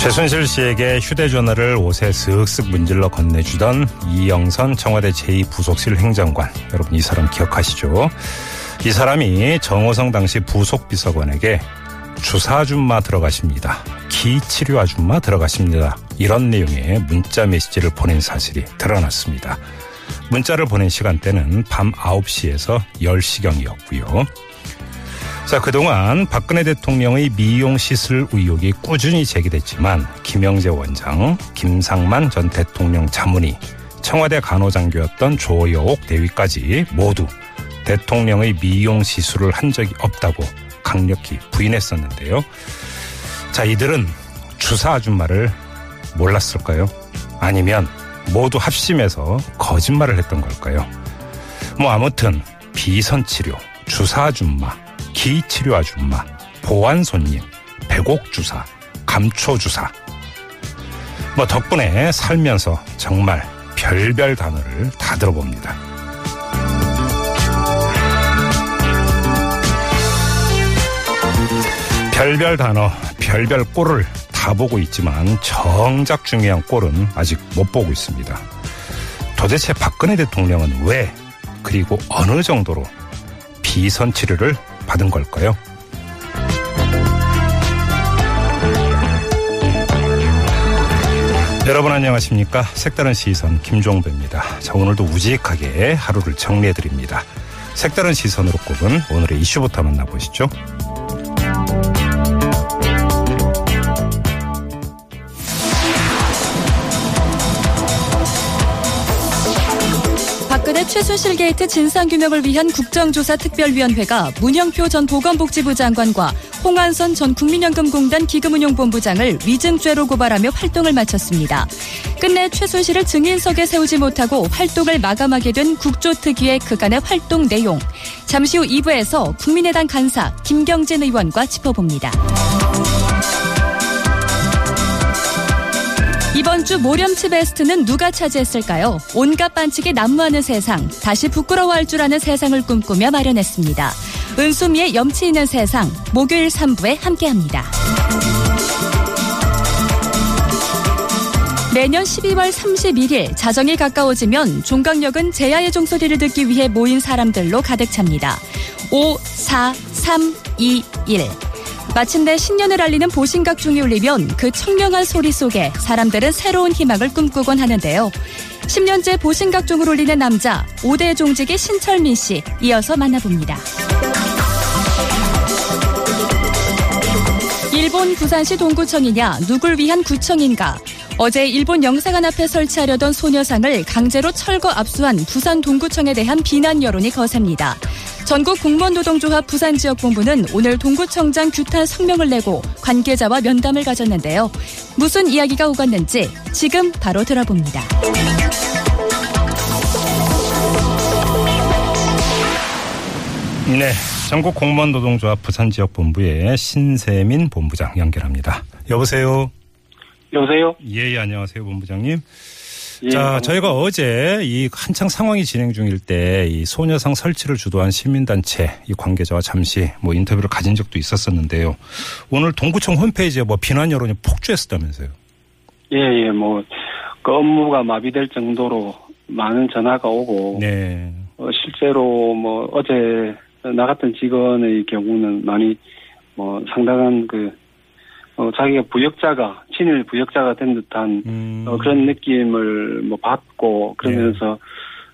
최순실 씨에게 휴대전화를 옷에 쓱쓱 문질러 건네주던 이영선 청와대 제2부속실 행정관. 여러분 이 사람 기억하시죠? 이 사람이 정호성 당시 부속비서관에게 주사 아줌마 들어가십니다. 기치료 아줌마 들어가십니다. 이런 내용의 문자 메시지를 보낸 사실이 드러났습니다. 문자를 보낸 시간대는 밤 9시에서 10시경이었고요. 자, 그동안 박근혜 대통령의 미용 시술 의혹이 꾸준히 제기됐지만 김영재 원장, 김상만 전 대통령 자문이 청와대 간호장교였던 조여옥 대위까지 모두 대통령의 미용 시술을 한 적이 없다고 강력히 부인했었는데요. 자, 이들은 주사 아줌마를 몰랐을까요? 아니면 모두 합심해서 거짓말을 했던 걸까요? 뭐 아무튼 비선 치료, 주사 아줌마, 기치료 아줌마, 보안 손님, 배곡 주사, 감초 주사. 뭐 덕분에 살면서 정말 별별 단어를 다 들어봅니다. 별별 단어, 별별 꼴을 다 보고 있지만 정작 중요한 꼴은 아직 못 보고 있습니다. 도대체 박근혜 대통령은 왜 그리고 어느 정도로 비선 치료를 받은 걸까요? 여러분 안녕하십니까? 색다른 시선 김종배입니다. 자, 오늘도 우직하게 하루를 정리해드립니다. 색다른 시선으로 꼽은 오늘의 이슈부터 만나보시죠. 최순실 게이트 진상규명을 위한 국정조사 특별위원회가 문형표 전 보건복지부 장관과 홍완선 전 국민연금공단 기금운용본부장을 위증죄로 고발하며 활동을 마쳤습니다. 끝내 최순실을 증인석에 세우지 못하고 활동을 마감하게 된 국조특위의 그간의 활동 내용. 잠시 후 2부에서 국민의당 간사 김경진 의원과 짚어봅니다. 이번 주 모렴치 베스트는 누가 차지했을까요? 온갖 반칙이 난무하는 세상, 다시 부끄러워할 줄 아는 세상을 꿈꾸며 마련했습니다. 은수미의 염치 있는 세상, 목요일 3부에 함께합니다. 매년 12월 31일 자정이 가까워지면 종강역은 제야의 종소리를 듣기 위해 모인 사람들로 가득 찹니다. 5, 4, 3, 2, 1. 마침내 신년을 알리는 보신각중이 울리면 그 청명한 소리 속에 사람들은 새로운 희망을 꿈꾸곤 하는데요. 10년째 보신각중을 울리는 남자 5대 종직의 신철민 씨 이어서 만나봅니다. 일본 부산시 동구청이냐 누굴 위한 구청인가 어제 일본 영사관 앞에 설치하려던 소녀상을 강제로 철거 압수한 부산 동구청에 대한 비난 여론이 거셉니다. 전국 공무원 노동조합 부산지역본부는 오늘 동구청장 규탄 성명을 내고 관계자와 면담을 가졌는데요. 무슨 이야기가 오갔는지 지금 바로 들어봅니다. 네. 전국 공무원 노동조합 부산지역본부의 신세민 본부장 연결합니다. 여보세요. 여보세요? 예, 예 안녕하세요, 본부장님. 예, 자, 저희가 어제 이 한창 상황이 진행 중일 때 이 소녀상 설치를 주도한 시민단체 이 관계자와 잠시 뭐 인터뷰를 가진 적도 있었었는데요. 오늘 동구청 홈페이지에 뭐 비난 여론이 폭주했었다면서요. 예, 예, 뭐, 그 업무가 마비될 정도로 많은 전화가 오고, 네. 어, 실제로 뭐, 어제 나갔던 직원의 경우는 많이, 뭐, 상당한 그, 어, 자기가 부역자가, 친일 부역자가 된 듯한 음. 어, 그런 느낌을 뭐 받고, 그러면서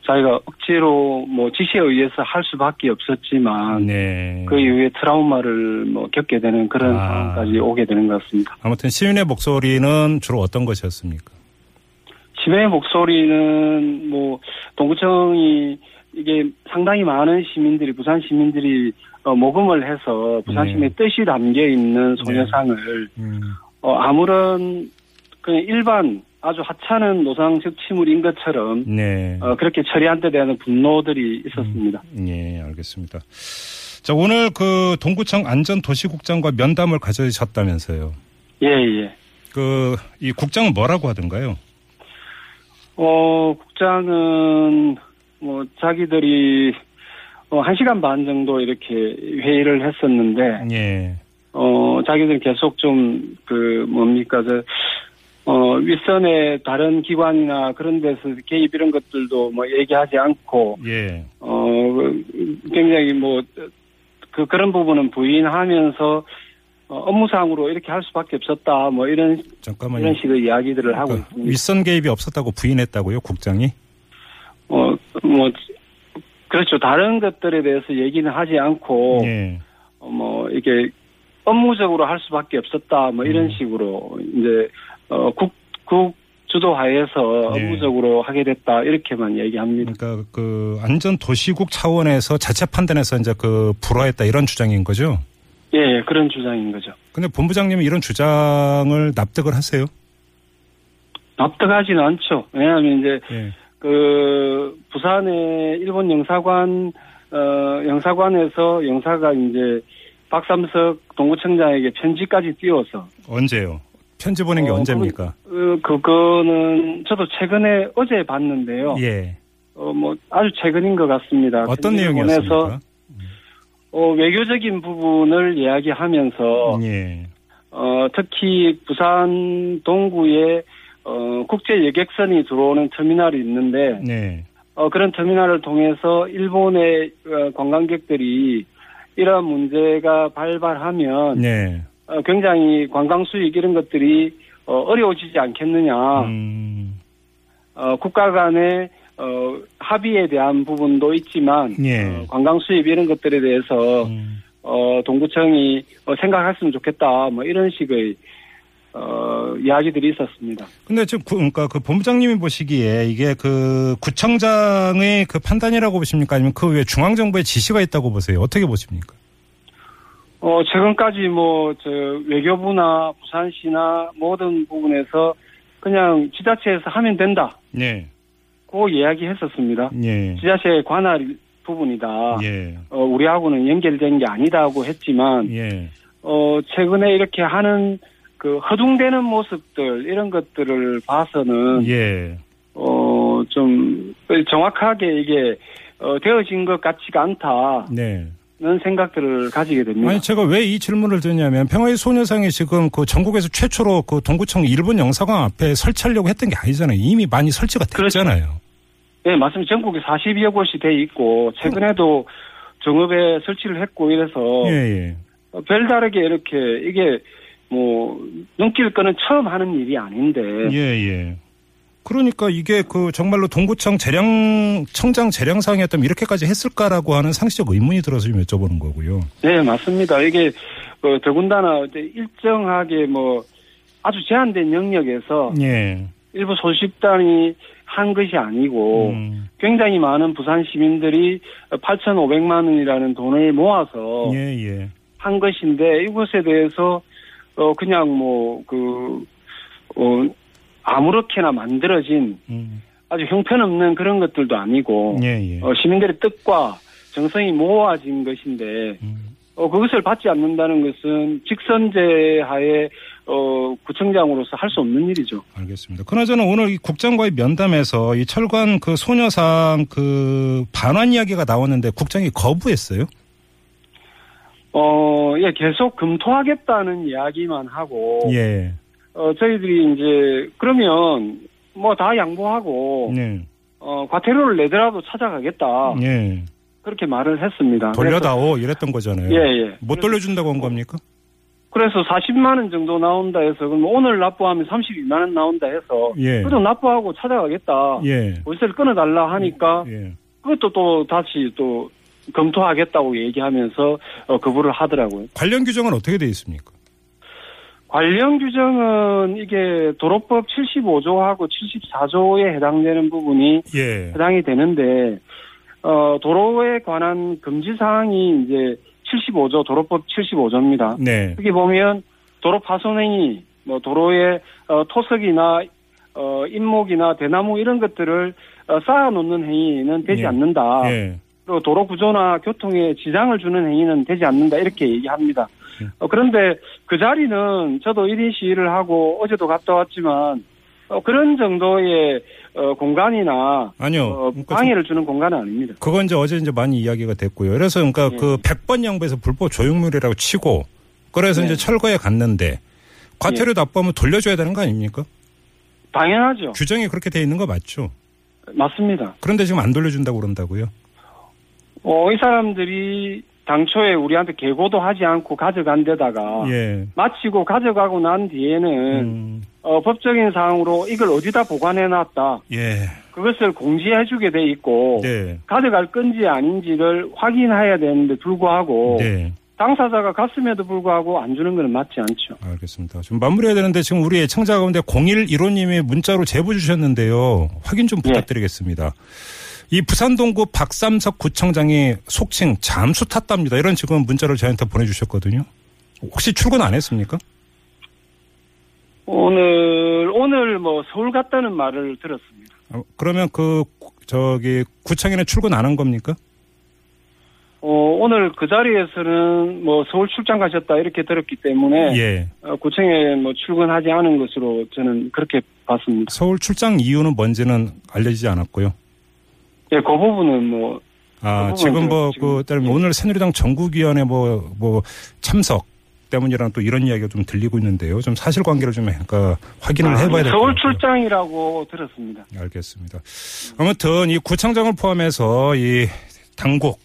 자기가 억지로 뭐 지시에 의해서 할 수밖에 없었지만, 네. 그 이후에 트라우마를 뭐 겪게 되는 그런 아. 상황까지 오게 되는 것 같습니다. 아무튼 시민의 목소리는 주로 어떤 것이었습니까? 시민의 목소리는 뭐 동구청이 이게 상당히 많은 시민들이 부산 시민들이 어, 모금을 해서 부산 네. 시민의 뜻이 담겨 있는 소녀상을 음. 어, 아무런 그냥 일반 아주 하찮은 노상적 침울인 것처럼 네. 어, 그렇게 처리한 데 대한 분노들이 있었습니다. 예, 알겠습니다. 자, 오늘 그 동구청 안전도시국장과 면담을 가져셨다면서요. 예, 예. 그, 이 국장은 뭐라고 하던가요? 어, 국장은 뭐 자기들이 어, 한 시간 반 정도 이렇게 회의를 했었는데 예. 어, 자기들 계속 좀, 그, 뭡니까, 저, 어, 윗선의 다른 기관이나 그런 데서 개입 이런 것들도 뭐 얘기하지 않고, 예. 어, 굉장히 뭐, 그, 그런 부분은 부인하면서, 어, 업무상으로 이렇게 할 수밖에 없었다, 뭐 이런, 잠깐만요. 이런 식의 이야기들을 하고 그러니까 있습니다. 윗선 개입이 없었다고 부인했다고요, 국장이? 어, 뭐, 그렇죠. 다른 것들에 대해서 얘기는 하지 않고, 예. 어, 뭐, 이게 업무적으로 할 수밖에 없었다, 뭐 이런 음. 식으로, 이제, 어, 국, 국 주도하에서 네. 업무적으로 하게 됐다, 이렇게만 얘기합니다. 그러니까 그 안전 도시국 차원에서 자체 판단해서 이제 그 불화했다 이런 주장인 거죠? 예, 예, 그런 주장인 거죠. 근데 본부장님이 이런 주장을 납득을 하세요? 납득하지는 않죠. 왜냐하면 이제, 예. 그, 부산의 일본 영사관, 어, 영사관에서 영사가 이제, 박삼석 동구청장에게 편지까지 띄워서, 언제요? 편지 보낸 게 어, 언제입니까? 어, 그거는 저도 최근에 어제 봤는데요. 예. 어, 뭐, 아주 최근인 것 같습니다. 어떤 내용이었습니까? 어, 외교적인 부분을 이야기하면서, 예. 어, 특히 부산 동구에, 어, 국제 여객선이 들어오는 터미널이 있는데, 네. 어, 그런 터미널을 통해서 일본의 어, 관광객들이 이러한 문제가 발발하면, 네. 어, 굉장히 관광 수익 이런 것들이 어, 어려워지지 않겠느냐. 음, 어, 국가 간의 어, 합의에 대한 부분도 있지만 예. 어, 관광 수입 이런 것들에 대해서 음. 어, 동구청이 어, 생각했으면 좋겠다 뭐 이런 식의 어, 이야기들이 있었습니다. 근데 지금 구- 그러니까 그 본부장님이 보시기에 이게 그 구청장의 그 판단이라고 보십니까? 아니면 그 외에 중앙정부의 지시가 있다고 보세요? 어떻게 보십니까? 어, 최근까지 뭐, 저, 외교부나 부산시나 모든 부분에서 그냥 지자체에서 하면 된다. 예. 그 이야기 했었습니다. 예. 지자체에 관할 부분이다. 예. 어, 우리하고는 연결된 게 아니다고 했지만, 예. 어, 최근에 이렇게 하는 그 허둥대는 모습들, 이런 것들을 봐서는, 예. 어, 좀, 정확하게 이게, 어, 되어진 것 같지가 않다는 네. 생각들을 가지게 됩니다. 아니 제가 왜 이 질문을 드냐면 평화의 소녀상이 지금 그 전국에서 최초로 그 동구청 일본 영사관 앞에 설치하려고 했던 게 아니잖아요. 이미 많이 설치가 그렇죠. 됐잖아요. 네, 맞습니다. 전국에 40여 곳이 돼 있고, 최근에도 정읍에 설치를 했고 이래서, 예, 예. 어, 별다르게 이렇게, 이게, 뭐, 눈길 거는 처음 하는 일이 아닌데, 예, 예. 그러니까 이게 그 정말로 동구청 재량 청장 재량상이었다면 이렇게까지 했을까라고 하는 상식적 의문이 들어서 좀 여쭤보는 거고요. 네, 맞습니다. 이게, 어, 더군다나 이제 일정하게 뭐, 아주 제한된 영역에서 예. 일부 소식단이 한 것이 아니고, 음, 굉장히 많은 부산 시민들이 8,500만 원이라는 돈을 모아서 예, 예. 한 것인데 이것에 대해서 어 그냥 뭐 그 어 아무렇게나 만들어진 음, 아주 형편없는 그런 것들도 아니고 예, 예. 어 시민들의 뜻과 정성이 모아진 것인데 음, 어 그것을 받지 않는다는 것은 직선제 하에 어 구청장으로서 할 수 없는 일이죠. 알겠습니다. 그나저나 오늘 이 국장과의 면담에서 이 철관 그 소녀상 그 반환 이야기가 나왔는데 국장이 거부했어요? 어, 예, 계속 검토하겠다는 이야기만 하고, 예. 어, 저희들이 이제, 그러면, 뭐 다 양보하고, 네. 어, 과태료를 내더라도 찾아가겠다. 예. 그렇게 말을 했습니다. 돌려다오 이랬던 거잖아요. 예, 예. 못 돌려준다고 한 겁니까? 그래서 40만 원 정도 나온다 해서, 그럼 오늘 납부하면 32만 원 나온다 해서, 예. 그래도 납부하고 찾아가겠다. 예. 월세를 끊어달라 하니까, 예. 그것도 또 다시 또 검토하겠다고 얘기하면서, 어, 거부를 하더라고요. 관련 규정은 어떻게 돼 있습니까? 관련 규정은 이게 도로법 75조하고 74조에 해당되는 부분이 예. 해당이 되는데 어 도로에 관한 금지 사항이 이제 75조 도로법 75조입니다. 네. 여기 보면 도로 파손행위 뭐 도로에 어, 토석이나 어, 인목이나 대나무 이런 것들을 어, 쌓아놓는 행위는 되지 예. 않는다. 예. 도로 구조나 교통에 지장을 주는 행위는 되지 않는다 이렇게 얘기합니다. 예. 어, 그런데 그 자리는 저도 1인 시위를 하고 어제도 갔다 왔지만 어, 그런 정도의 어, 공간이나 아니요. 어, 그러니까 좀- 방해를 주는 공간은 아닙니다. 그건 이제 어제 이제 많이 이야기가 됐고요. 그래서 그러니까 예. 그 100번 양보해서 불법 조형물이라고 치고 그래서 네. 이제 철거에 갔는데 과태료 납부하면 돌려줘야 되는 거 아닙니까? 당연하죠. 규정이 그렇게 돼 있는 거 맞죠? 맞습니다. 그런데 지금 안 돌려준다고 그런다고요? 어, 이 사람들이 당초에 우리한테 개고도 하지 않고 가져간 데다가 예. 마치고 가져가고 난 뒤에는 음, 어, 법적인 사항으로 이걸 어디다 보관해 놨다. 예. 그것을 공지해 주게 돼 있고 네. 가져갈 건지 아닌지를 확인해야 되는데 불구하고 네. 당사자가 갔음에도 불구하고 안 주는 것은 맞지 않죠. 알겠습니다. 좀 마무리해야 되는데 지금 우리 애청자 가운데 0115님이 문자로 제보 주셨는데요. 확인 좀 예. 부탁드리겠습니다. 이 부산동구 박삼석 구청장이 속칭 잠수 탔답니다. 이런 지금 문자를 저한테 보내주셨거든요. 혹시 출근 안 했습니까? 오늘 오늘 뭐 서울 갔다는 말을 들었습니다. 어, 그러면 그 구- 저기 구청에는 출근 안 한 겁니까? 어, 오늘 그 자리에서는 뭐 서울 출장 가셨다 이렇게 들었기 때문에 예. 어, 구청에 뭐 출근하지 않은 것으로 저는 그렇게 봤습니다. 서울 출장 이유는 뭔지는 알려지지 않았고요. 예, 그 부분은 뭐 아, 그 지금 뭐, 그, 때문에 오늘 새누리당 전국위원회 뭐, 뭐, 참석 때문이랑 또 이런 이야기가 좀 들리고 있는데요. 좀 사실관계를 좀, 그러니까 확인을 해봐야 될 것 같아요. 서울 출장이라고 들었습니다. 알겠습니다. 아무튼 이 구청장을 포함해서 이 당국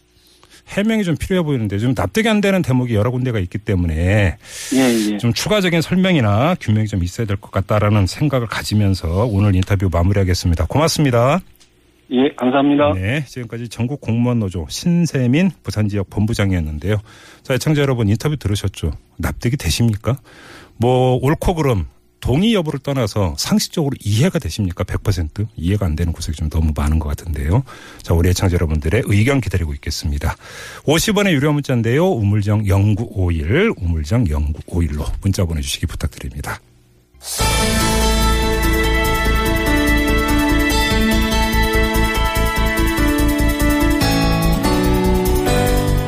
해명이 좀 필요해 보이는데 좀 납득이 안 되는 대목이 여러 군데가 있기 때문에 예, 예. 좀 추가적인 설명이나 규명이 좀 있어야 될 것 같다라는 생각을 가지면서 오늘 인터뷰 마무리하겠습니다. 고맙습니다. 예, 감사합니다. 네, 지금까지 전국 공무원 노조 신세민 부산 지역 본부장이었는데요. 자, 애청자 여러분 인터뷰 들으셨죠? 납득이 되십니까? 뭐 옳고 그름 동의 여부를 떠나서 상식적으로 이해가 되십니까? 100% 이해가 안 되는 구석이 좀 너무 많은 것 같은데요. 자, 우리 애청자 여러분들의 의견 기다리고 있겠습니다. 50원의 유료 문자인데요. 우물정 0951, 우물정 0951로 문자 보내주시기 부탁드립니다.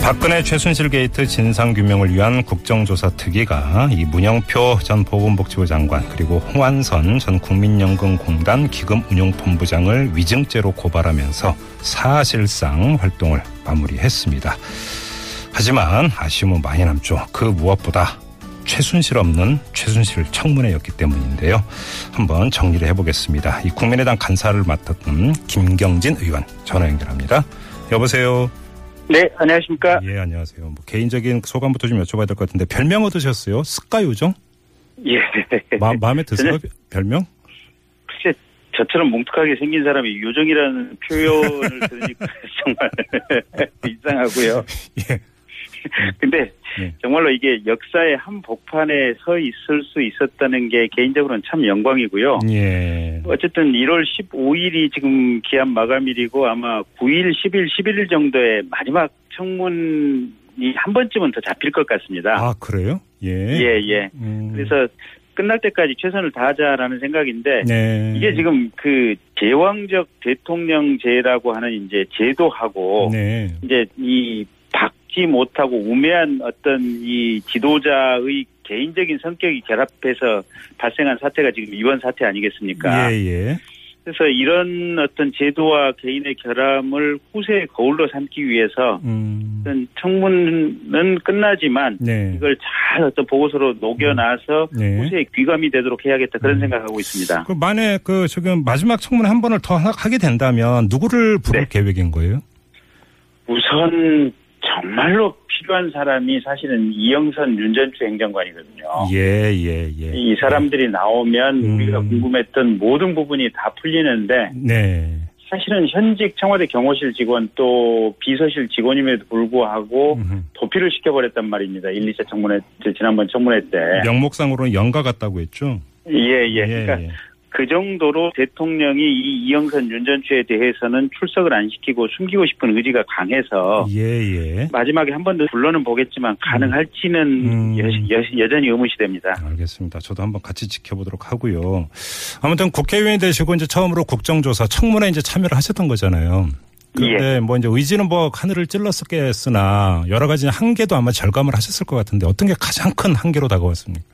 박근혜 최순실 게이트 진상규명을 위한 국정조사 특위가 이 문형표 전 보건복지부 장관 그리고 홍완선 전 국민연금공단 기금운용본부장을 위증죄로 고발하면서 사실상 활동을 마무리했습니다. 하지만 아쉬움은 많이 남죠. 그 무엇보다 최순실 없는 최순실 청문회였기 때문인데요. 한번 정리를 해보겠습니다. 이 국민의당 간사를 맡았던 김경진 의원 전화 연결합니다. 여보세요. 네, 안녕하십니까. 예, 안녕하세요. 뭐 개인적인 소감부터 좀 여쭤봐야 될 것 같은데 별명 얻으셨어요? 스카 요정? 예. 마, 마음에 드세요? 별명? 글쎄, 저처럼 뭉툭하게 생긴 사람이 요정이라는 표현을 들으니까 정말 이상하고요. 예. 근데 예. 정말로 이게 역사의 한 복판에 서 있을 수 있었다는 게 개인적으로는 참 영광이고요. 예. 어쨌든 1월 15일이 지금 기한 마감일이고 아마 9일, 10일, 11일 정도의 마지막 청문이 한 번쯤은 더 잡힐 것 같습니다. 아, 그래요? 예. 예, 예. 음. 그래서 끝날 때까지 최선을 다하자라는 생각인데 네. 이게 지금 그 제왕적 대통령제라고 하는 이제 제도하고 네. 이제 이 박지 못하고 우매한 어떤 이 지도자의 개인적인 성격이 결합해서 발생한 사태가 지금 이번 사태 아니겠습니까? 예, 예. 그래서 이런 어떤 제도와 개인의 결함을 후세의 거울로 삼기 위해서 음. 청문은 끝나지만 네. 이걸 잘 어떤 보고서로 녹여놔서 네. 후세에 귀감이 되도록 해야겠다 그런 음. 생각하고 있습니다. 그 만에 그 지금 마지막 청문회 한 번을 더 하- 하게 된다면 누구를 부를 네. 계획인 거예요? 우선 정말로 필요한 사람이 사실은 이영선 윤전추 행정관이거든요. 예, 예, 예. 이 사람들이 나오면 음. 우리가 궁금했던 모든 부분이 다 풀리는데 네. 사실은 현직 청와대 경호실 직원 또 비서실 직원임에도 불구하고. 도피를 시켜버렸단 말입니다. 1, 2차 청문회, 지난번 청문회 때. 명목상으로는 영가 같다고 했죠? 예, 예. 그러니까 예. 그 정도로 대통령이 이 이영선 윤전추에 대해서는 출석을 안 시키고 숨기고 싶은 의지가 강해서 예, 예. 마지막에 한 번 더 불러는 보겠지만 가능할지는 음. 여, 여, 전히 의무시됩니다. 알겠습니다. 저도 한번 같이 지켜보도록 하고요. 아무튼 국회의원이 되시고 이제 처음으로 국정조사 청문회 이제 참여를 하셨던 거잖아요. 그런데 뭐 이제 의지는 뭐 하늘을 찔렀겠으나 여러 가지 한계도 아마 절감을 하셨을 것 같은데 어떤 게 가장 큰 한계로 다가왔습니까?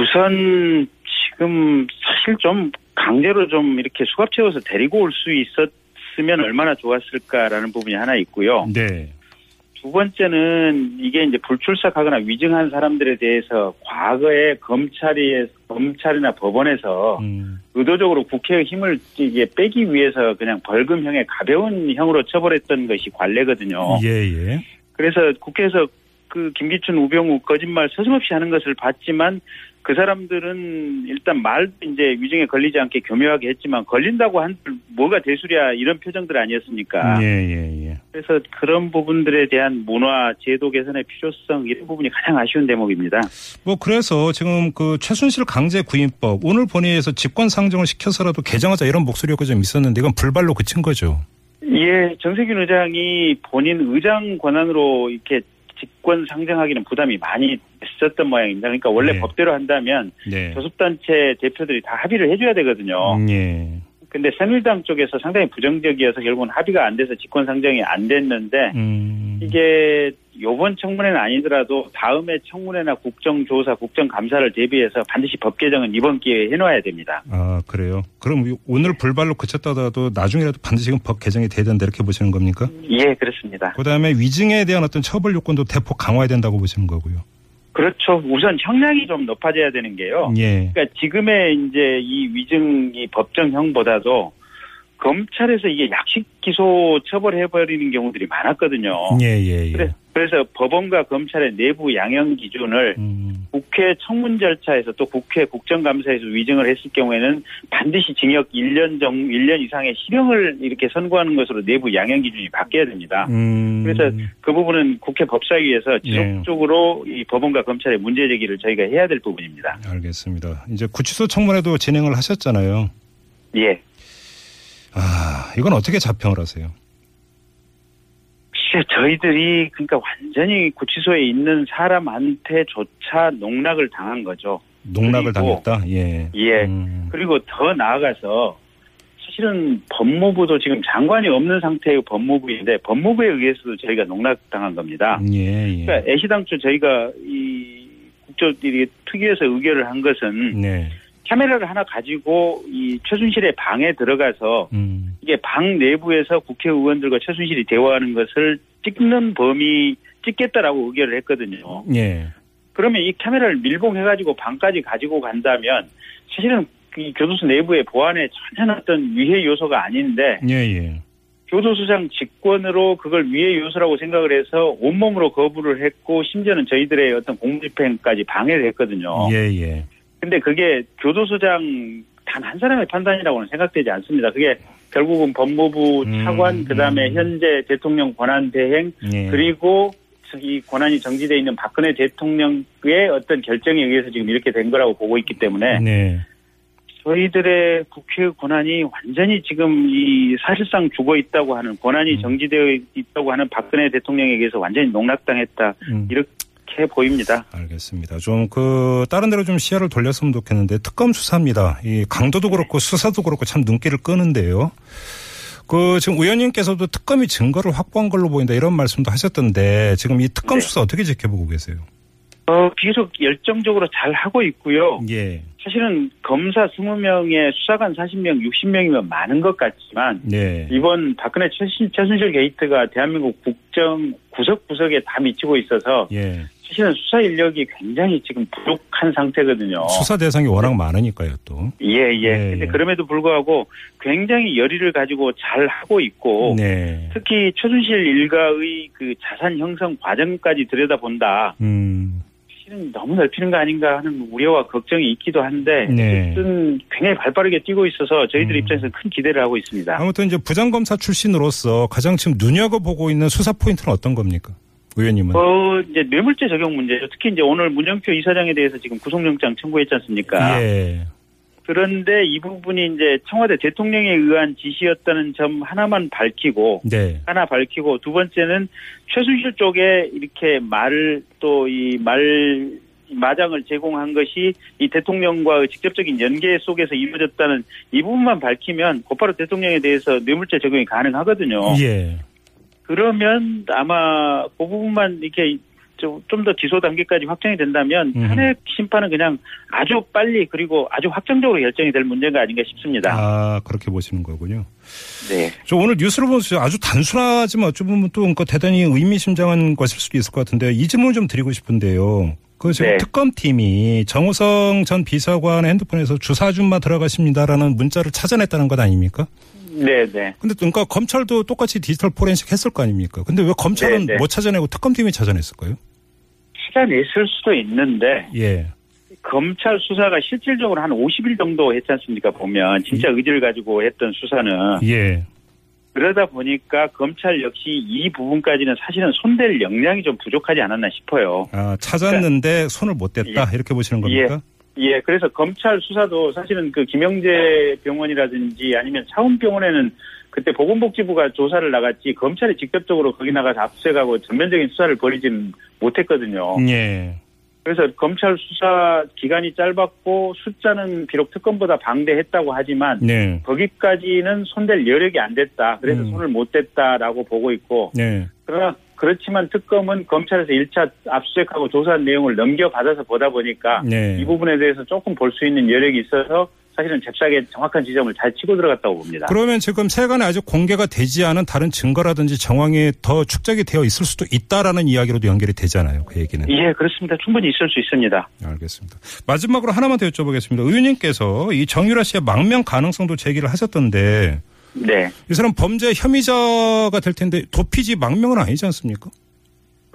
우선 지금 사실 좀 강제로 좀 이렇게 수갑 채워서 데리고 올 수 있었으면 얼마나 좋았을까라는 부분이 하나 있고요. 네. 두 번째는 이게 이제 불출석하거나 위증한 사람들에 대해서 과거에 검찰이 검찰이나 법원에서 음. 의도적으로 국회의 힘을 이게 빼기 위해서 그냥 벌금형의 가벼운 형으로 처벌했던 것이 관례거든요. 예, 예. 그래서 국회에서 그 김기춘, 우병우 거짓말 서슴없이 하는 것을 봤지만 그 사람들은 일단 말 이제 위증에 걸리지 않게 교묘하게 했지만 걸린다고 한 뭐가 대수랴 이런 표정들 아니었습니까? 예, 예, 예. 그래서 그런 부분들에 대한 문화 제도 개선의 필요성 이런 부분이 가장 아쉬운 대목입니다. 뭐 그래서 지금 그 최순실 강제 구인법 오늘 본회의에서 직권 상정을 시켜서라도 개정하자 이런 목소리가 좀 있었는데 이건 불발로 그친 거죠. 예, 정세균 의장이 본인 의장 권한으로 이렇게 직권 상정하기는 부담이 많이 있었던 모양입니다. 그러니까 원래 네. 법대로 한다면 네. 교섭단체 대표들이 다 합의를 해줘야 되거든요. 음, 예. 근데 새누리당 쪽에서 상당히 부정적이어서 결국은 합의가 안 돼서 직권 상정이 안 됐는데 음. 이게 요번 청문회는 아니더라도 다음에 청문회나 국정조사, 국정감사를 대비해서 반드시 법 개정은 이번 기회에 해놔야 됩니다. 아 그래요. 그럼 오늘 불발로 그쳤다도 나중에라도 반드시 법 개정이 돼야 된다 이렇게 보시는 겁니까? 예, 그렇습니다. 그다음에 위증에 대한 어떤 처벌 요건도 대폭 강화해야 된다고 보시는 거고요. 그렇죠. 우선 형량이 좀 높아져야 되는 게요. 예. 그러니까 지금의 이제 이 위증이 법정형보다도 검찰에서 이게 약식 기소 처벌해버리는 경우들이 많았거든요. 예, 예, 예. 그래, 그래서 법원과 검찰의 내부 양형 기준을 음. 국회 청문 절차에서 또 국회 국정감사에서 위증을 했을 경우에는 반드시 징역 1년 정 1년 이상의 실형을 이렇게 선고하는 것으로 내부 양형 기준이 바뀌어야 됩니다. 음. 그래서 그 부분은 국회 법사위에서 네. 지속적으로 이 법원과 검찰의 문제 제기를 저희가 해야 될 부분입니다. 알겠습니다. 이제 구치소 청문회도 진행을 하셨잖아요. 예. 아, 이건 어떻게 자평을 하세요? 글쎄, 저희들이 그러니까 완전히 구치소에 있는 사람한테조차 농락을 당한 거죠. 농락을 그리고- 당했다. 예. 예. 음. 그리고 더 나아가서 사실은 법무부도 지금 장관이 없는 상태의 법무부인데 법무부에 의해서도 저희가 농락당한 겁니다. 예, 예. 그러니까 애시당초 저희가 이 국조 이 특위에서 의결을 한 것은 네. 카메라를 하나 가지고 이 최순실의 방에 들어가서 음. 이게 방 내부에서 국회의원들과 최순실이 대화하는 것을 찍는 범위 찍겠다라고 의결을 했거든요. 예. 그러면 이 카메라를 밀봉해가지고 방까지 가지고 간다면 사실은 이 교도소 내부의 보안에 전혀 어떤 위해 요소가 아닌데 예, 예. 교도소장 직권으로 그걸 위해 요소라고 생각을 해서 온몸으로 거부를 했고 심지어는 저희들의 어떤 공집행까지 방해를 했거든요. 예, 예. 근데 그게 교도소장 단 한 사람의 판단이라고는 생각되지 않습니다. 그게 결국은 법무부 음, 차관 그다음에 음. 현재 대통령 권한 대행 예. 그리고 이 권한이 정지돼 있는 박근혜 대통령의 어떤 결정에 의해서 지금 이렇게 된 거라고 보고 있기 때문에 네. 저희들의 국회 권한이 완전히 지금 이 사실상 죽어 있다고 하는 권한이 음. 정지되어 있다고 하는 박근혜 대통령에 의해서 완전히 농락당했다 음. 이렇게 보입니다. 알겠습니다. 좀 그 다른 데로 좀 시야를 돌렸으면 좋겠는데 특검 수사입니다. 이 강도도 그렇고 수사도 그렇고 참 눈길을 끄는데요. 그 지금 의원님께서도 특검이 증거를 확보한 걸로 보인다 이런 말씀도 하셨던데 지금 이 특검 네. 수사 어떻게 지켜보고 계세요? 어, 계속 열정적으로 잘 하고 있고요. 예. 사실은 검사 20명에 수사관 40명, 60명이면 많은 것 같지만 네. 이번 박근혜 최순, 최순실 게이트가 대한민국 국정 구석구석에 다 미치고 있어서 예. 사실은 수사 인력이 굉장히 지금 부족한 상태거든요. 수사 대상이 워낙 많으니까요, 또. 예, 예. 예, 근데 예. 그럼에도 불구하고 굉장히 열의를 가지고 잘 하고 있고 네. 특히 최순실 일가의 그 자산 형성 과정까지 들여다본다. 음. 사실은 너무 넓히는 거 아닌가 하는 우려와 걱정이 있기도 한데 네. 어쨌든 굉장히 발빠르게 뛰고 있어서 저희들 음. 입장에서 큰 기대를 하고 있습니다. 아무튼 이제 부장검사 출신으로서 가장 지금 눈여겨보고 있는 수사 포인트는 어떤 겁니까? 의원님은. 어, 이제 뇌물죄 적용 문제죠. 특히 이제 오늘 문영표 이사장에 대해서 지금 구속영장 청구했지 않습니까? 예. 그런데 이 부분이 이제 청와대 대통령에 의한 지시였다는 점 하나만 밝히고 네. 하나 밝히고 두 번째는 최순실 쪽에 이렇게 말을 또 이 말 마장을 제공한 것이 이 대통령과 직접적인 연계 속에서 이루어졌다는 이 부분만 밝히면 곧바로 대통령에 대해서 뇌물죄 적용이 가능하거든요. 예. 그러면 아마 그 부분만 이렇게 좀더 기소 단계까지 확정이 된다면 음. 탄핵 심판은 그냥 아주 빨리 그리고 아주 확정적으로 결정이 될 문제가 아닌가 싶습니다. 아, 그렇게 보시는 거군요. 네. 저 오늘 뉴스를 보면서 아주 단순하지만 어찌 보면 또 그러니까 대단히 의미심장한 것일 수도 있을 것 같은데 이 질문을 좀 드리고 싶은데요. 그 지금 네. 특검팀이 정호성 전 비서관의 핸드폰에서 주사준마 들어가십니다라는 문자를 찾아냈다는 것 아닙니까? 네, 네. 근데 그러니까 검찰도 똑같이 디지털 포렌식 했을 거 아닙니까? 근데 왜 검찰은 네, 네. 못 찾아내고 특검팀이 찾아냈을까요? 찾아냈을 수도 있는데 예. 검찰 수사가 실질적으로 한 50일 정도 했지 않습니까? 보면 진짜 의지를 가지고 했던 수사는 예. 그러다 보니까 검찰 역시 이 부분까지는 사실은 손댈 역량이 좀 부족하지 않았나 싶어요. 아, 찾았는데 손을 못 댔다. 이렇게 보시는 겁니까? 예, 그래서 검찰 수사도 사실은 그 김영재 병원이라든지 아니면 차운병원에는 그때 보건복지부가 조사를 나갔지 검찰이 직접적으로 거기 나가서 압수해가고 전면적인 수사를 벌이지는 못했거든요. 예. 그래서 검찰 수사 기간이 짧았고 숫자는 비록 특검보다 방대했다고 하지만 네. 거기까지는 손댈 여력이 안 됐다. 그래서 음. 손을 못 댔다라고 보고 있고 네. 그러나 그렇지만 특검은 검찰에서 1차 압수수색하고 조사한 내용을 넘겨받아서 보다 보니까 네. 이 부분에 대해서 조금 볼 수 있는 여력이 있어서 사실은 잽싸게 정확한 지점을 잘 치고 들어갔다고 봅니다. 그러면 지금 세간에 아직 공개가 되지 않은 다른 증거라든지 정황이 더 축적이 되어 있을 수도 있다라는 이야기로도 연결이 되잖아요. 그 얘기는. 예, 그렇습니다. 충분히 있을 수 있습니다. 알겠습니다. 마지막으로 하나만 더 여쭤보겠습니다. 의원님께서 이 정유라 씨의 망명 가능성도 제기를 하셨던데 네. 이 사람 범죄 혐의자가 될 텐데 도피지 망명은 아니지 않습니까?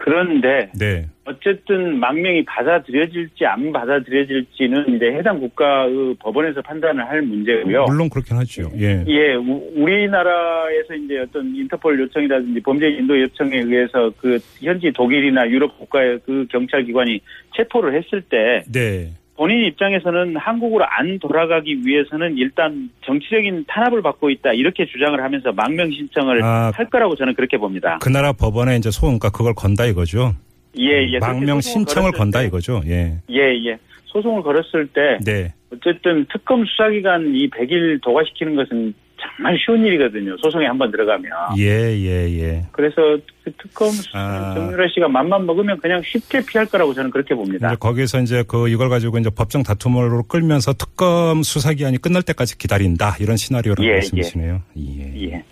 그런데 네. 어쨌든 망명이 받아들여질지 안 받아들여질지는 이제 해당 국가의 법원에서 판단을 할 문제고요. 물론 그렇긴 하죠. 예. 예, 우- 우리나라에서 이제 어떤 인터폴 요청이라든지 범죄 인도 요청에 의해서 그 현지 독일이나 유럽 국가의 그 경찰 기관이 체포를 했을 때 네. 본인 입장에서는 한국으로 안 돌아가기 위해서는 일단 정치적인 탄압을 받고 있다 이렇게 주장을 하면서 망명 신청을 아. 할 거라고 저는 그렇게 봅니다. 그 나라 법원에 이제 소송가 그걸 건다 이거죠. 예, 예. 망명 신청을 건다 때- 이거죠. 예. 예, 예. 소송을 걸었을 때 네. 어쨌든 특검 수사기간 이 100일 도과시키는 것은 정말 쉬운 일이거든요. 소송에 한번 들어가면. 예, 예, 예. 그래서 그 특검 수사 아. 정유라 씨가 맘만 먹으면 그냥 쉽게 피할 거라고 저는 그렇게 봅니다. 이제 거기서 이제 그 이걸 가지고 이제 법정 다툼으로 끌면서 특검 수사 기한이 끝날 때까지 기다린다 이런 시나리오라는 예, 말씀이시네요. 예. 예.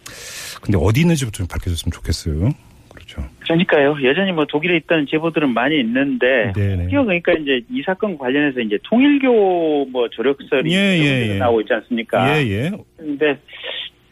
근데 어디 있는지부터 좀 밝혀줬으면 좋겠어요. 그렇죠. 그러니까요. 여전히 뭐 독일에 있다는 제보들은 많이 있는데 네네. 그러니까 이제 이 사건 관련해서 이제 통일교 뭐 조력설이 예, 예, 예. 나오고 있지 않습니까? 예, 예. 근데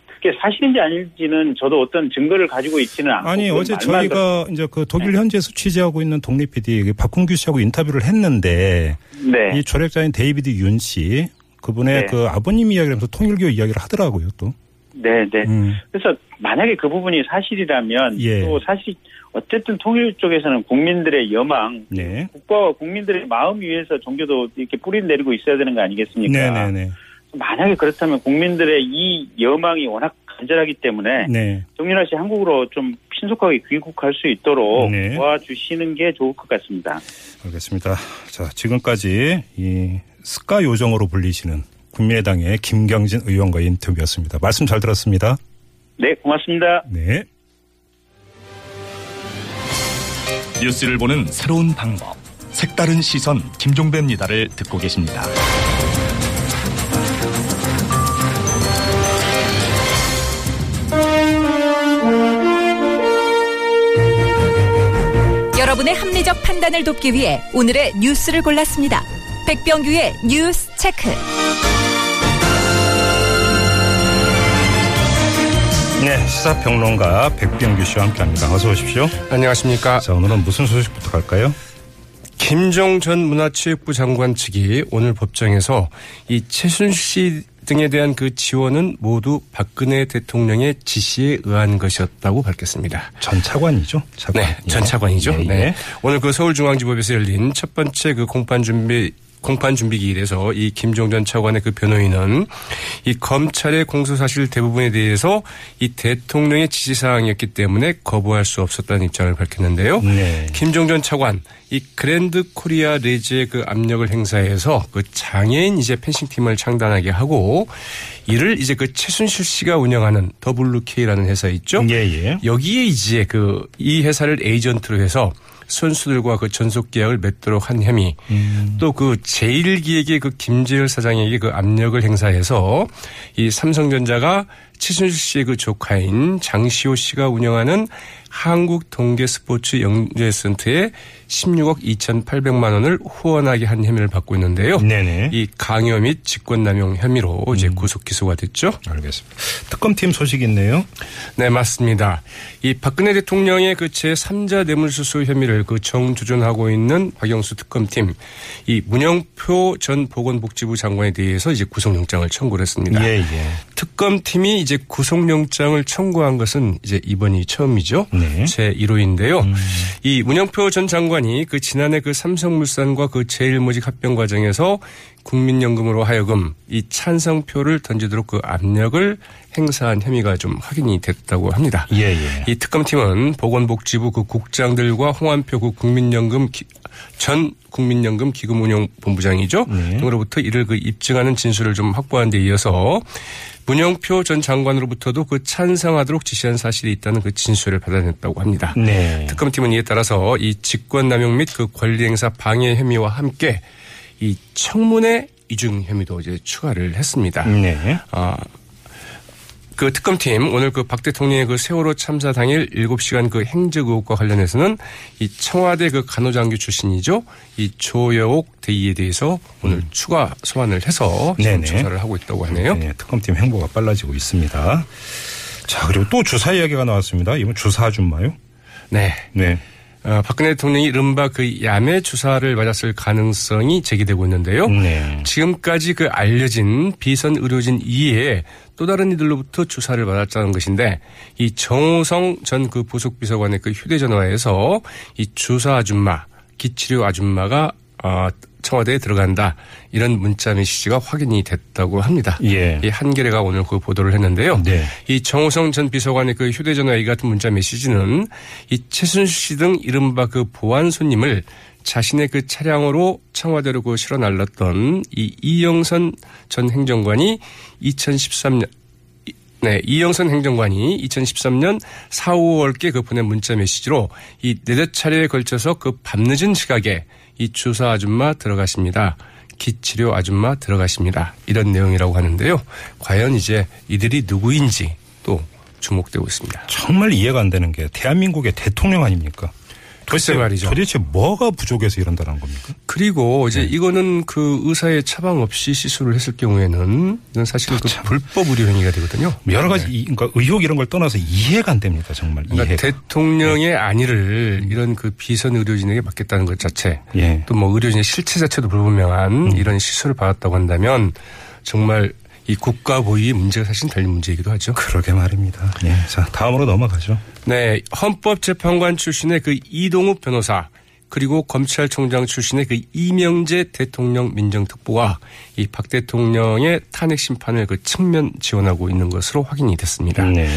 그게 사실인지 아닐지는 저도 어떤 증거를 가지고 있지는 않고 아니 어제 저희가 이제 그 독일 네. 현지에서 취재하고 있는 독립 PD 박훈규 씨하고 인터뷰를 했는데 듣- 네. 이 조력자인 데이비드 윤 씨 그분의 네. 그 아버님 이야기를 하면서 통일교 이야기를 하더라고요 또. 네, 네. 음. 그래서 만약에 그 부분이 사실이라면 예. 또 사실 어쨌든 통일 쪽에서는 국민들의 여망, 네. 국가와 국민들의 마음 위에서 종교도 이렇게 뿌리 내리고 있어야 되는 거 아니겠습니까? 네네네. 만약에 그렇다면 국민들의 이 여망이 워낙 간절하기 때문에 네. 정윤아 씨 한국으로 좀 신속하게 귀국할 수 있도록 네. 도와주시는 게 좋을 것 같습니다. 알겠습니다. 자, 지금까지 이 스카 요정으로 불리시는 국민의당의 김경진 의원과의 인터뷰였습니다. 말씀 잘 들었습니다. 네, 고맙습니다. 네. 뉴스를 보는 새로운 방법. 색다른 시선 김종배입니다를 듣고 계십니다. 여러분의 합리적 판단을 돕기 위해 오늘의 뉴스를 골랐습니다. 백병규의 뉴스 체크. 네, 시사평론가 백병규 씨와 함께합니다. 어서 오십시오. 안녕하십니까. 자, 오늘은 무슨 소식부터 갈까요? 김종 전 문화체육부 장관 측이 오늘 법정에서 이 최순실 씨 등에 대한 그 지원은 모두 박근혜 대통령의 지시에 의한 것이었다고 밝혔습니다. 전 차관이죠. 차관. 네, 전 차관이죠. 예, 예. 네. 오늘 그 서울중앙지법에서 열린 첫 번째 그 공판 준비 공판 준비 기일에서 이 김종전 차관의 그 변호인은 이 검찰의 공소 사실 대부분에 대해서 이 대통령의 지시 사항이었기 때문에 거부할 수 없었다는 입장을 밝혔는데요. 네. 김종전 차관 이 그랜드 코리아 레저의 그 압력을 행사해서 그 장애인 이제 펜싱 팀을 창단하게 하고 이를 이제 그 최순실 씨가 운영하는 더블루케이라는 회사 있죠. 예, 예. 여기에 이제 그 이 회사를 에이전트로 해서 선수들과 그 전속 계약을 맺도록 한 혐의 음. 또그 제일기획의 그 김재열 사장에게 그 압력을 행사해서 이 삼성전자가 최순실 씨의 그 조카인 장시호 씨가 운영하는 한국 동계 스포츠 영재센터에 16억 2,800만 원을 후원하게 한 혐의를 받고 있는데요. 네네. 이 강요 및 직권남용 혐의로 이제 음. 구속 기소가 됐죠. 알겠습니다. 특검팀 소식 있네요. 네, 맞습니다. 이 박근혜 대통령의 그 제3자 뇌물수수 혐의를 그 정주존하고 있는 박영수 특검팀, 이 문영표 전 보건복지부 장관에 대해서 이제 구속영장을 청구를 했습니다. 예, 예. 특검팀이 이제 구속영장을 청구한 것은 이제 이번이 처음이죠. 네. 제 1호인데요. 이 문영표 전 장관이 그 지난해 그 삼성물산과 그 제일모직 합병 과정에서 국민연금으로 하여금 이 찬성표를 던지도록 그 압력을 행사한 혐의가 좀 확인이 됐다고 합니다. 예, 예. 이 특검팀은 보건복지부 그 국장들과 홍한표 그 국민연금 기- 전 국민연금 기금운용 본부장이죠. 네. 등으로부터 이를 그 입증하는 진술을 좀 확보한 데 이어서 문영표 전 장관으로부터도 그 찬성하도록 지시한 사실이 있다는 그 진술을 받아냈다고 합니다. 네. 특검팀은 이에 따라서 이 직권남용 및 그 권리행사 방해 혐의와 함께 이 청문회 이중 혐의도 이제 추가를 했습니다. 네. 아, 그 특검팀 오늘 그 박 대통령의 그 세월호 참사 당일 7시간 그 행적 의혹과 관련해서는 이 청와대 그 간호장교 출신이죠. 이 조여옥 대의에 대해서 오늘 추가 소환을 해서 음. 조사를 하고 있다고 하네요. 네, 특검팀 행보가 빨라지고 있습니다. 자, 그리고 또 주사 이야기가 나왔습니다. 이번 주사 아줌마요? 네. 네. 어, 박근혜 대통령이 이른바 그 야매 주사를 맞았을 가능성이 제기되고 있는데요. 네. 지금까지 그 알려진 비선 의료진 이외에 또 다른 이들로부터 주사를 받았다는 것인데 이 정호성 전그 부속 비서관의 그 휴대전화에서 이 주사 아줌마, 기치료 아줌마가 어, 청와대에 들어간다 이런 문자 메시지가 확인이 됐다고 합니다. 예. 이 한겨레가 오늘 그 보도를 했는데요. 네. 이 정호성 전 비서관의 그 휴대전화 이 같은 문자 메시지는 이 최순실 씨 등 이른바 그 보안 손님을 자신의 그 차량으로 청와대로 그 실어 날랐던 이 이영선 전 행정관이 2013년 네, 이영선 행정관이 2013년 4, 5월께 그 보낸 문자 메시지로 이 네댓 차례에 걸쳐서 그 밤늦은 시각에 이 주사 아줌마 들어가십니다. 기치료 아줌마 들어가십니다. 이런 내용이라고 하는데요. 과연 이제 이들이 누구인지 또 주목되고 있습니다. 정말 이해가 안 되는 게 대한민국의 대통령 아닙니까? 글쎄 말이죠. 도대체 뭐가 부족해서 이런다는 겁니까? 그리고 이제 네. 이거는 그 의사의 처방 없이 시술을 했을 경우에는 이건 사실 그 불법 의료 행위가 되거든요. 여러 가지 이- 그러니까 의혹 이런 걸 떠나서 이해가 안 됩니다. 정말 그러니까 이해. 대통령의 안위를 이런 그 비선 의료진에게 맡겼다는 것 자체 예. 또뭐 의료진의 실체 자체도 불분명한 이런 시술을 받았다고 한다면 정말 이 국가 보위의 문제가 사실 달린 문제이기도 하죠. 그러게 말입니다. 예. 자, 다음으로 넘어가죠. 네, 헌법재판관 출신의 그 이동욱 변호사 그리고 검찰총장 출신의 그 이명재 대통령 민정특보가 이 박 대통령의 탄핵 심판을 그 측면 지원하고 있는 것으로 확인이 됐습니다. 네.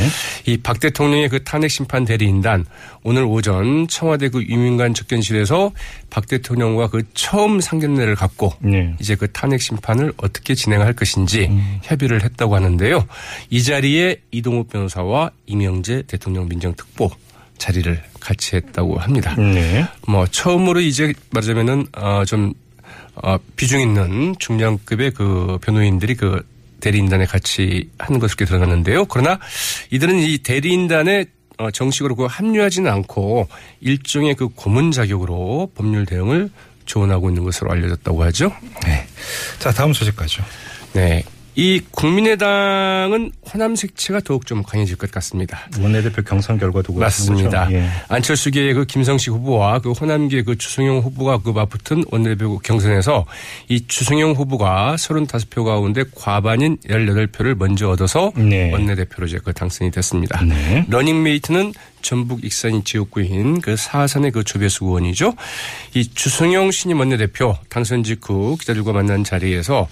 이박 대통령의 그 탄핵 심판 대리인단 오늘 오전 청와대 그 유민관 접견실에서 박 대통령과 그 처음 상견례를 갖고 네. 이제 그 탄핵 심판을 어떻게 진행할 것인지 협의를 했다고 하는데요. 이 자리에 이동욱 변호사와 이명재 대통령 민정특보 자리를 같이 했다고 합니다. 네. 뭐 처음으로 이제 말하자면은 어좀 어, 비중 있는 중량급의 그 변호인들이 그 대리인단에 같이 한 것으로 드러났는데요. 그러나 이들은 이 대리인단에 어, 정식으로 그 합류하지는 않고 일종의 그 고문 자격으로 법률 대응을 조언하고 있는 것으로 알려졌다고 하죠. 네. 자, 다음 소식 가죠. 네. 이 국민의당은 호남 색채가 더욱 좀 강해질 것 같습니다. 원내대표 경선 결과도 맞습니다. 예. 안철수계의 그 김성식 후보와 그 호남계 그 주승용 후보가 그 맞붙은 원내대표 경선에서 이 주승용 후보가 35표 가운데 과반인 18표를 먼저 얻어서 네. 원내대표로 이제 그 당선이 됐습니다. 네. 러닝메이트는 전북 익산이 지역구인 그 4선의 그 조배숙 의원이죠. 이 주승용 신임 원내대표 당선 직후 기자들과 만난 자리에서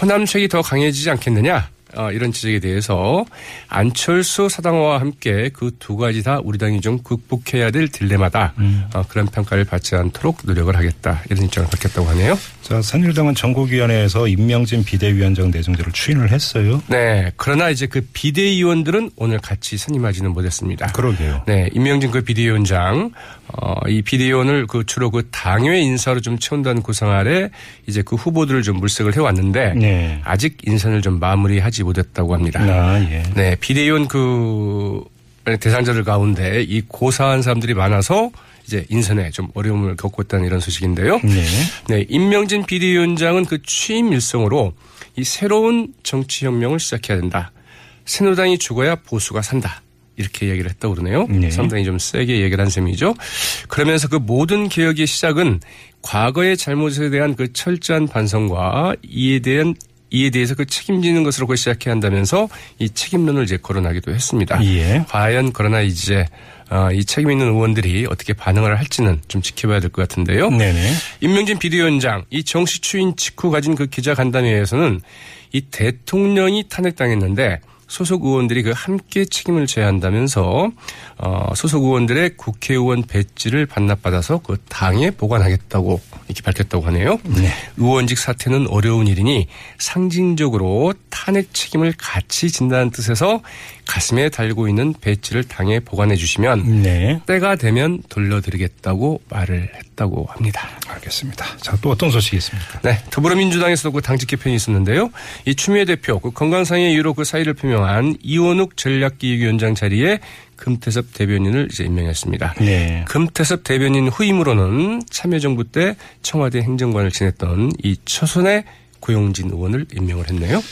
호남색이 더 강해지지 않겠느냐 어, 이런 지적에 대해서 안철수 사당화와 함께 그 두 가지 다 우리 당이 좀 극복해야 될 딜레마다 음. 어, 그런 평가를 받지 않도록 노력을 하겠다 이런 입장을 밝혔다고 하네요. 자, 산일당은 전국위원회에서 임명진 비대위원장 내정제를 추인을 했어요. 네. 그러나 이제 그 비대위원들은 오늘 같이 선임하지는 못했습니다. 그러게요. 네. 임명진 그 비대위원장 어, 이 비대위원을 그 주로 그 당외 인사로 좀 채운다는 구상 아래 이제 그 후보들을 좀 물색을 해왔는데 네. 아직 인선을 좀 마무리하지 못했다고 합니다. 아, 예. 네. 비대위원 그 대상자들 가운데 이 고사한 사람들이 많아서 이제 인선에 좀 어려움을 겪고 있다는 이런 소식인데요. 네. 네. 임명진 비대위원장은 그 취임 일성으로 이 새로운 정치 혁명을 시작해야 된다. 새누당이 죽어야 보수가 산다. 이렇게 얘기를 했다고 그러네요. 네. 상당히 좀 세게 얘기를 한 셈이죠. 그러면서 그 모든 개혁의 시작은 과거의 잘못에 대한 그 철저한 반성과 이에 대한 이에 대해서 그 책임지는 것으로 그 시작해야 한다면서 이 책임론을 이제 거론하기도 했습니다. 예. 과연 그러나 이제 어, 이 책임 있는 의원들이 어떻게 반응을 할지는 좀 지켜봐야 될 것 같은데요. 네네. 임명진 비대위원장 이 정시 추인 직후 가진 그 기자 간담회에서는 이 대통령이 탄핵당했는데 소속 의원들이 그 함께 책임을 져야 한다면서 어 소속 의원들의 국회의원 배지를 반납받아서 그 당에 보관하겠다고 이렇게 밝혔다고 하네요. 네. 의원직 사퇴는 어려운 일이니 상징적으로 탄핵 책임을 같이 진다는 뜻에서 가슴에 달고 있는 배지를 당에 보관해 주시면 네. 때가 되면 돌려드리겠다고 말을 했다고 합니다. 알겠습니다. 자, 또 어떤 소식이 있습니까? 네. 더불어민주당에서도 그 당직 개편이 있었는데요. 이 추미애 대표 그 건강상의 이유로 그 사의를 표명한 이원욱 전략기획위원장 자리에 금태섭 대변인을 이제 임명했습니다. 네. 금태섭 대변인 후임으로는 참여정부 때 청와대 행정관을 지냈던 이 초선의 고용진 의원을 임명을 했네요.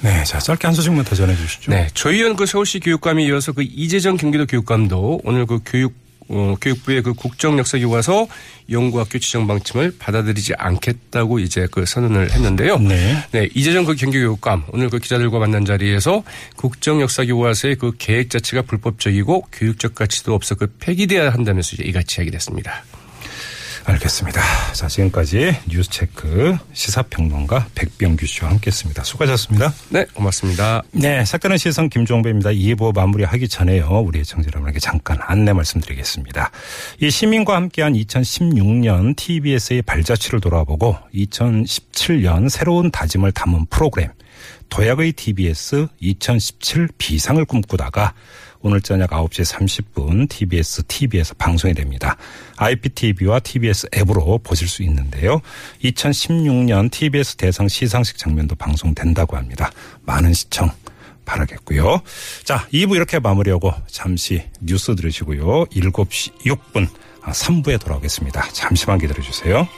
네, 자 짧게 한 소식만 더 전해주시죠. 네, 조희연 그 서울시 교육감이 이어서 그 이재정 경기도 교육감도 오늘 그 교육 어, 교육부의 그 국정역사교과서 연구학교 지정 방침을 받아들이지 않겠다고 이제 그 선언을 했는데요. 네. 네 이재정 그 경기교육감 오늘 그 기자들과 만난 자리에서 국정역사교과서의 그 계획 자체가 불법적이고 교육적 가치도 없어 그 폐기돼야 한다면서 이제 이같이 이야기를 했습니다. 알겠습니다. 자, 지금까지 뉴스체크 시사평론가 백병규 씨와 함께했습니다. 수고하셨습니다. 네, 고맙습니다. 네, 색다른 시선 김종배입니다. 2부 마무리하기 전에요. 우리 청자 여러분에게 잠깐 안내 말씀드리겠습니다. 이 시민과 함께한 2016년 TBS의 발자취를 돌아보고 2017년 새로운 다짐을 담은 프로그램 도약의 TBS 2017 비상을 꿈꾸다가 오늘 저녁 9시 30분 TBS TV에서 방송이 됩니다. IPTV와 TBS 앱으로 보실 수 있는데요. 2016년 TBS 대상 시상식 장면도 방송된다고 합니다. 많은 시청 바라겠고요. 자, 2부 이렇게 마무리하고 잠시 뉴스 들으시고요. 7시 6분 3부에 아, 돌아오겠습니다. 잠시만 기다려 주세요.